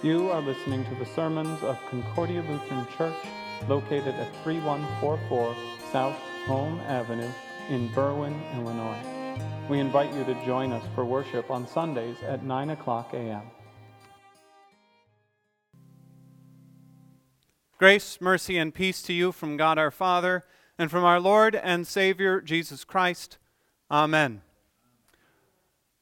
You are listening to the sermons of Concordia Lutheran Church, located at 3144 South Home Avenue in Berwyn, Illinois. We invite you to join us for worship on Sundays at 9 o'clock a.m. Grace, mercy, and peace to you from God our Father and from our Lord and Savior Jesus Christ. Amen.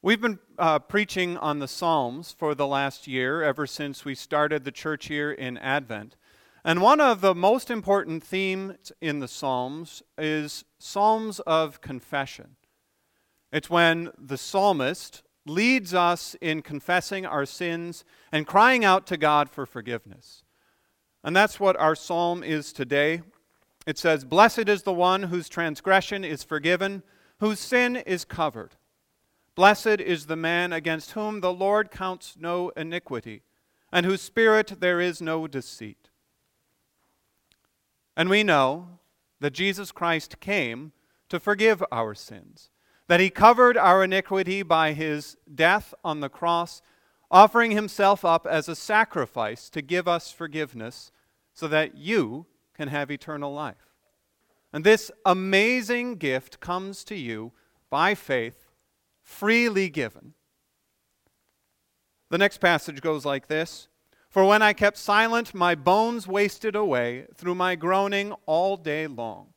We've been uh, preaching on the Psalms for the last year, ever since we started the church year in Advent. And one of the most important themes in the Psalms is Psalms of confession. It's when the psalmist leads us in confessing our sins and crying out to God for forgiveness. And that's what our psalm is today. It says, Blessed is the one whose transgression is forgiven, whose sin is covered. Blessed is the man against whom the Lord counts no iniquity, and whose spirit there is no deceit. And we know that Jesus Christ came to forgive our sins, that he covered our iniquity by his death on the cross, offering himself up as a sacrifice to give us forgiveness so that you can have eternal life. And this amazing gift comes to you by faith freely given. The next passage goes like this For when I kept silent, my bones wasted away through my groaning all day long.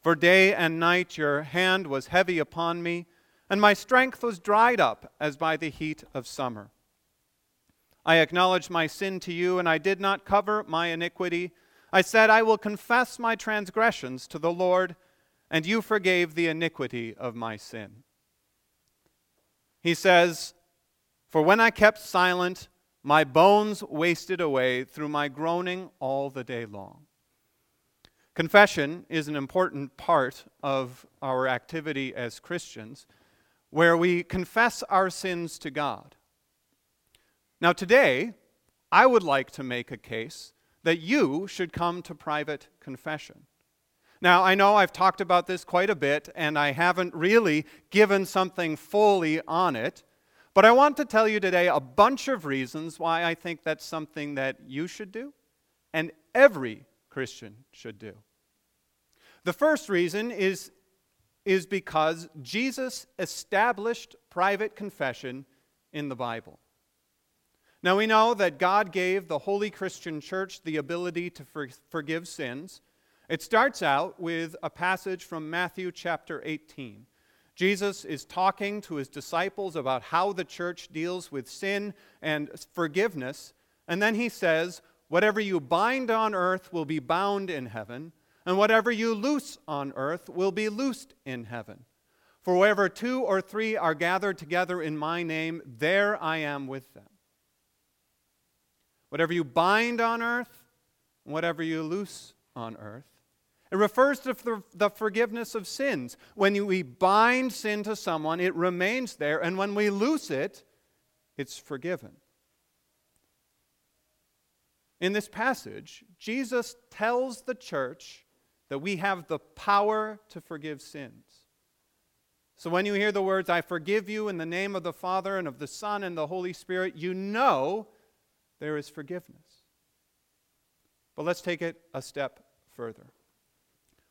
For day and night your hand was heavy upon me, and my strength was dried up as by the heat of summer. I acknowledged my sin to you, and I did not cover my iniquity. I said, I will confess my transgressions to the Lord, and you forgave the iniquity of my sin. He says, For when I kept silent, my bones wasted away through my groaning all the day long. Confession is an important part of our activity as Christians, where we confess our sins to God. Now, today, I would like to make a case that you should come to private confession. Now, I know I've talked about this quite a bit, and I haven't really given something fully on it, but I want to tell you today a bunch of reasons why I think that's something that you should do and every Christian should do. The first reason is, is because Jesus established private confession in the Bible. Now, we know that God gave the Holy Christian Church the ability to for, forgive sins. It starts out with a passage from Matthew chapter 18. Jesus is talking to his disciples about how the church deals with sin and forgiveness. And then he says, Whatever you bind on earth will be bound in heaven, and whatever you loose on earth will be loosed in heaven. For wherever two or three are gathered together in my name, there I am with them. Whatever you bind on earth, whatever you loose on earth, it refers to the forgiveness of sins. When we bind sin to someone, it remains there, and when we loose it, it's forgiven. In this passage, Jesus tells the church that we have the power to forgive sins. So when you hear the words, I forgive you in the name of the Father and of the Son and the Holy Spirit, you know there is forgiveness. But let's take it a step further.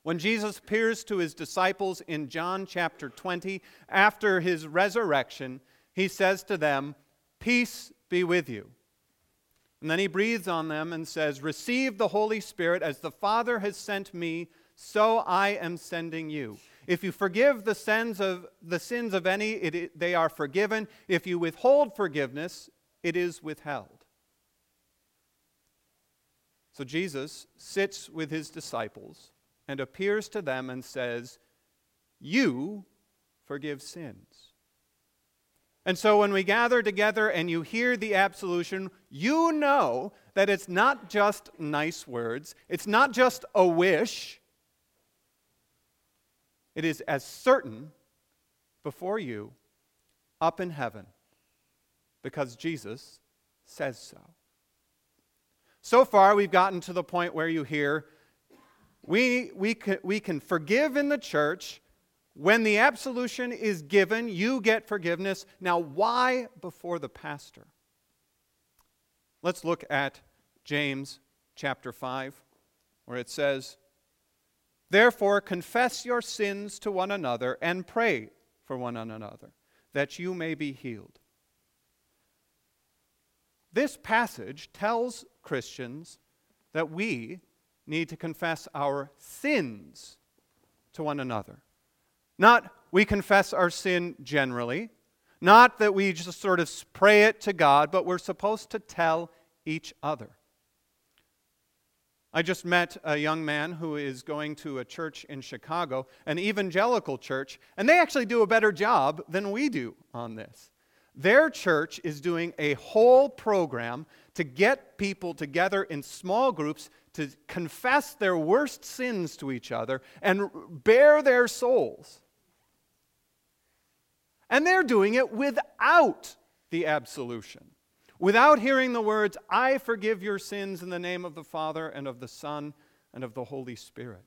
When Jesus appears to his disciples in John chapter 20, after his resurrection, he says to them, Peace be with you. And then he breathes on them and says, Receive the Holy Spirit as the Father has sent me, so I am sending you. If you forgive the sins of, the sins of any, it, they are forgiven. If you withhold forgiveness, it is withheld. So Jesus sits with his disciples and appears to them and says, You forgive sins. And so when we gather together and you hear the absolution, you know that it's not just nice words, it's not just a wish. It is as certain before you up in heaven because Jesus says so. So far, we've gotten to the point where you hear, we, we, can, we can forgive in the church. When the absolution is given, you get forgiveness. Now, why before the pastor? Let's look at James chapter 5, where it says, Therefore, confess your sins to one another and pray for one another, that you may be healed. This passage tells Christians that we need to confess our sins to one another. Not we confess our sin generally, not that we just sort of pray it to God, but we're supposed to tell each other. I just met a young man who is going to a church in Chicago, an evangelical church, and they actually do a better job than we do on this. Their church is doing a whole program to get people together in small groups to confess their worst sins to each other and bare their souls. And they're doing it without the absolution without hearing the words, I forgive your sins in the name of the Father and of the Son and of the Holy Spirit.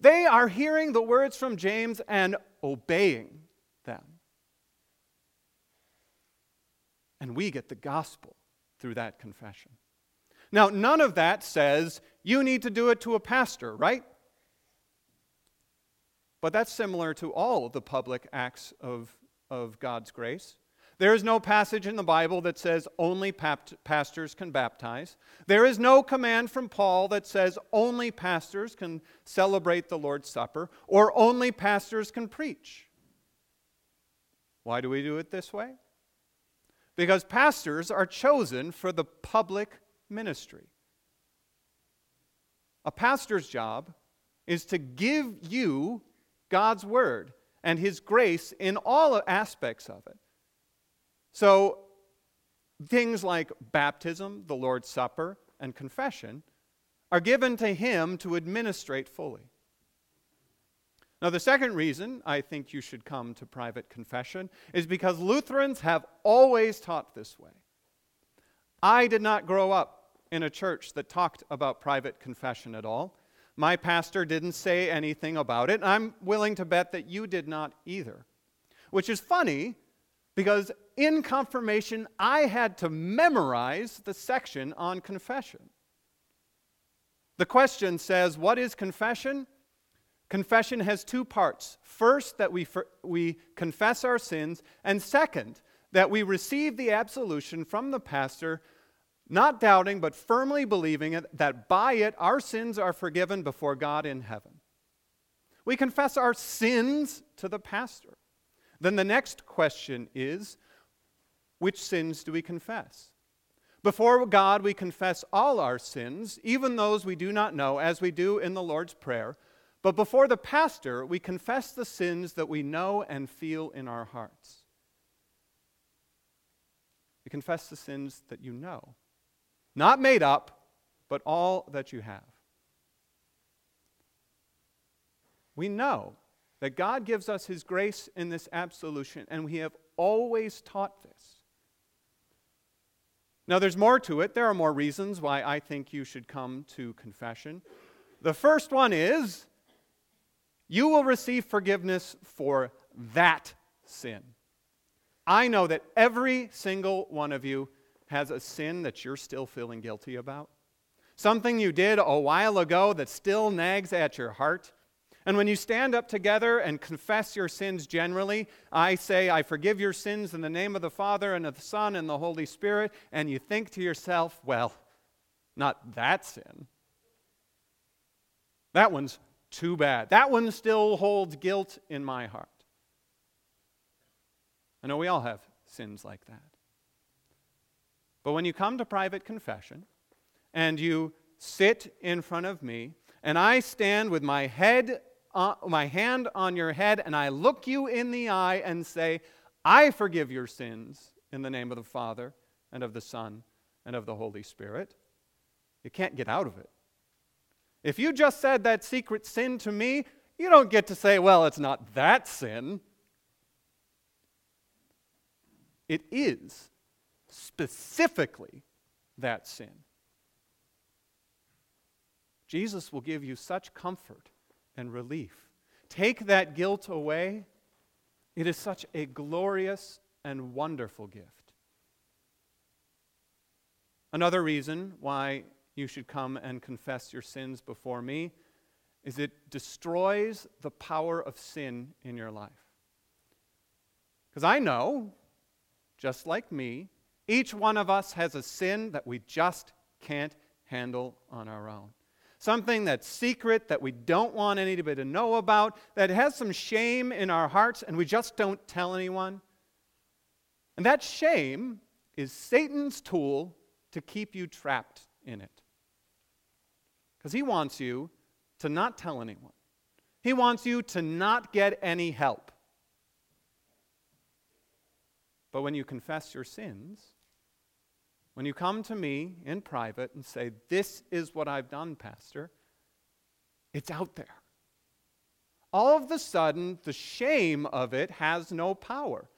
They are hearing the words from James and obeying them. And we get the gospel through that confession. Now, none of that says you need to do it to a pastor, right? But that's similar to all the public acts of, of God's grace. There is no passage in the Bible that says only pastors can baptize. There is no command from Paul that says only pastors can celebrate the Lord's Supper or only pastors can preach. Why do we do it this way? Because pastors are chosen for the public ministry. A pastor's job is to give you God's word and his grace in all aspects of it. So, things like baptism, the Lord's Supper, and confession are given to him to administrate fully. Now, the second reason I think you should come to private confession is because Lutherans have always taught this way. I did not grow up in a church that talked about private confession at all. My pastor didn't say anything about it. and I'm willing to bet that you did not either. Which is funny because in confirmation, I had to memorize the section on confession. The question says, What is confession? Confession has two parts. First, that we, for, we confess our sins, and second, that we receive the absolution from the pastor, not doubting, but firmly believing it, that by it our sins are forgiven before God in heaven. We confess our sins to the pastor. Then the next question is which sins do we confess? Before God, we confess all our sins, even those we do not know, as we do in the Lord's Prayer. But before the pastor, we confess the sins that we know and feel in our hearts. We confess the sins that you know, not made up, but all that you have. We know that God gives us His grace in this absolution, and we have always taught this. Now, there's more to it. There are more reasons why I think you should come to confession. The first one is you will receive forgiveness for that sin. I know that every single one of you has a sin that you're still feeling guilty about. Something you did a while ago that still nags at your heart. And when you stand up together and confess your sins generally, I say, I forgive your sins in the name of the Father and of the Son and the Holy Spirit, and you think to yourself, well, not that sin. That one's too bad. That one still holds guilt in my heart. I know we all have sins like that. But when you come to private confession and you sit in front of me, and I stand with my head uh, my hand on your head and I look you in the eye and say, I forgive your sins in the name of the Father and of the Son and of the Holy Spirit. You can't get out of it. If you just said that secret sin to me, you don't get to say, well, it's not that sin. It is specifically that sin. Jesus will give you such comfort and relief. Take that guilt away. It is such a glorious and wonderful gift. Another reason why you should come and confess your sins before me is it destroys the power of sin in your life. Because I know, just like me, each one of us has a sin that we just can't handle on our own. Something that's secret that we don't want anybody to know about, that has some shame in our hearts, and we just don't tell anyone. And that shame is Satan's tool to keep you trapped in it. Because he wants you to not tell anyone, he wants you to not get any help. But when you confess your sins, when you come to me in private and say, This is what I've done, Pastor, it's out there. All of a sudden, the shame of it has no power.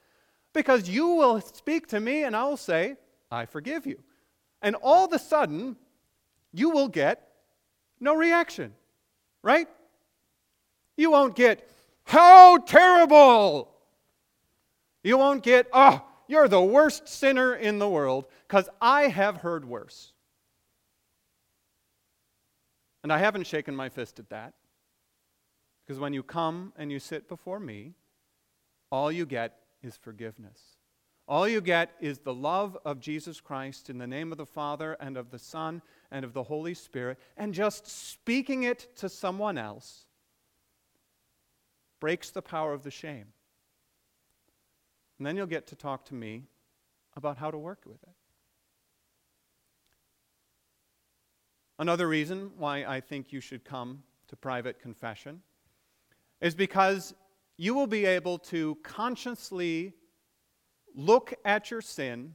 Because you will speak to me and I will say, I forgive you. And all of a sudden, you will get no reaction, right? You won't get, How terrible! You won't get, Oh, you're the worst sinner in the world, because I have heard worse. And I haven't shaken my fist at that. Because when you come and you sit before me, all you get is forgiveness. All you get is the love of Jesus Christ in the name of the Father and of the Son and of the Holy Spirit, and just speaking it to someone else breaks the power of the shame. And then you'll get to talk to me about how to work with it. Another reason why I think you should come to private confession is because you will be able to consciously look at your sin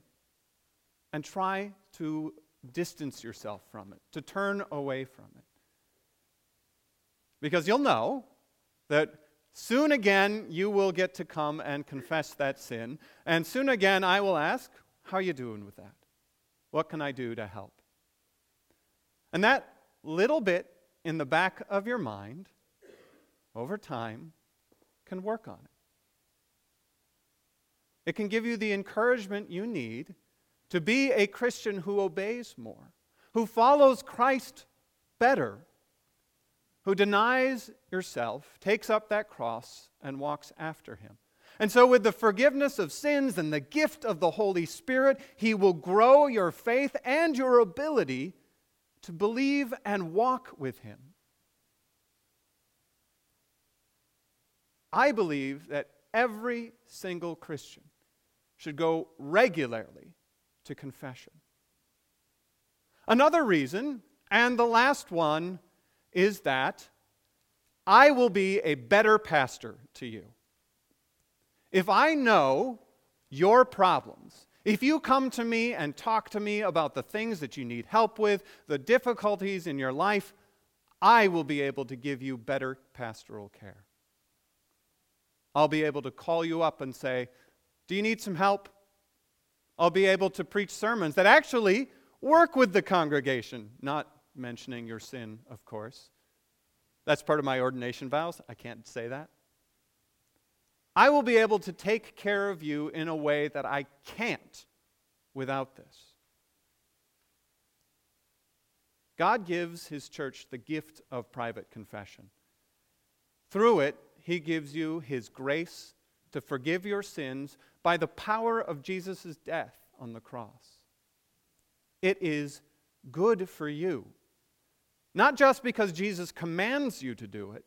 and try to distance yourself from it, to turn away from it. Because you'll know that soon again you will get to come and confess that sin, and soon again I will ask, How are you doing with that? What can I do to help? And that little bit in the back of your mind, over time, can work on it. It can give you the encouragement you need to be a Christian who obeys more, who follows Christ better, who denies yourself, takes up that cross, and walks after him. And so, with the forgiveness of sins and the gift of the Holy Spirit, He will grow your faith and your ability to believe and walk with Him. I believe that every single Christian should go regularly to confession. Another reason, and the last one, is that I will be a better pastor to you. If I know your problems, if you come to me and talk to me about the things that you need help with, the difficulties in your life, I will be able to give you better pastoral care. I'll be able to call you up and say, Do you need some help? I'll be able to preach sermons that actually work with the congregation, not mentioning your sin, of course. That's part of my ordination vows. I can't say that. I will be able to take care of you in a way that I can't without this. God gives his church the gift of private confession. Through it, he gives you his grace to forgive your sins by the power of Jesus' death on the cross. It is good for you. Not just because Jesus commands you to do it,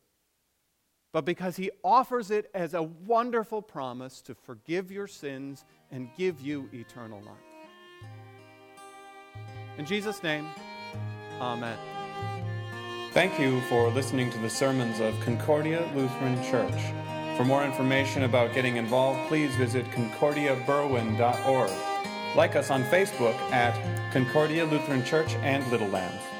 but because he offers it as a wonderful promise to forgive your sins and give you eternal life. In Jesus' name, amen. Thank you for listening to the sermons of Concordia Lutheran Church. For more information about getting involved, please visit concordiaberwyn.org. Like us on Facebook at Concordia Lutheran Church and Little Lambs.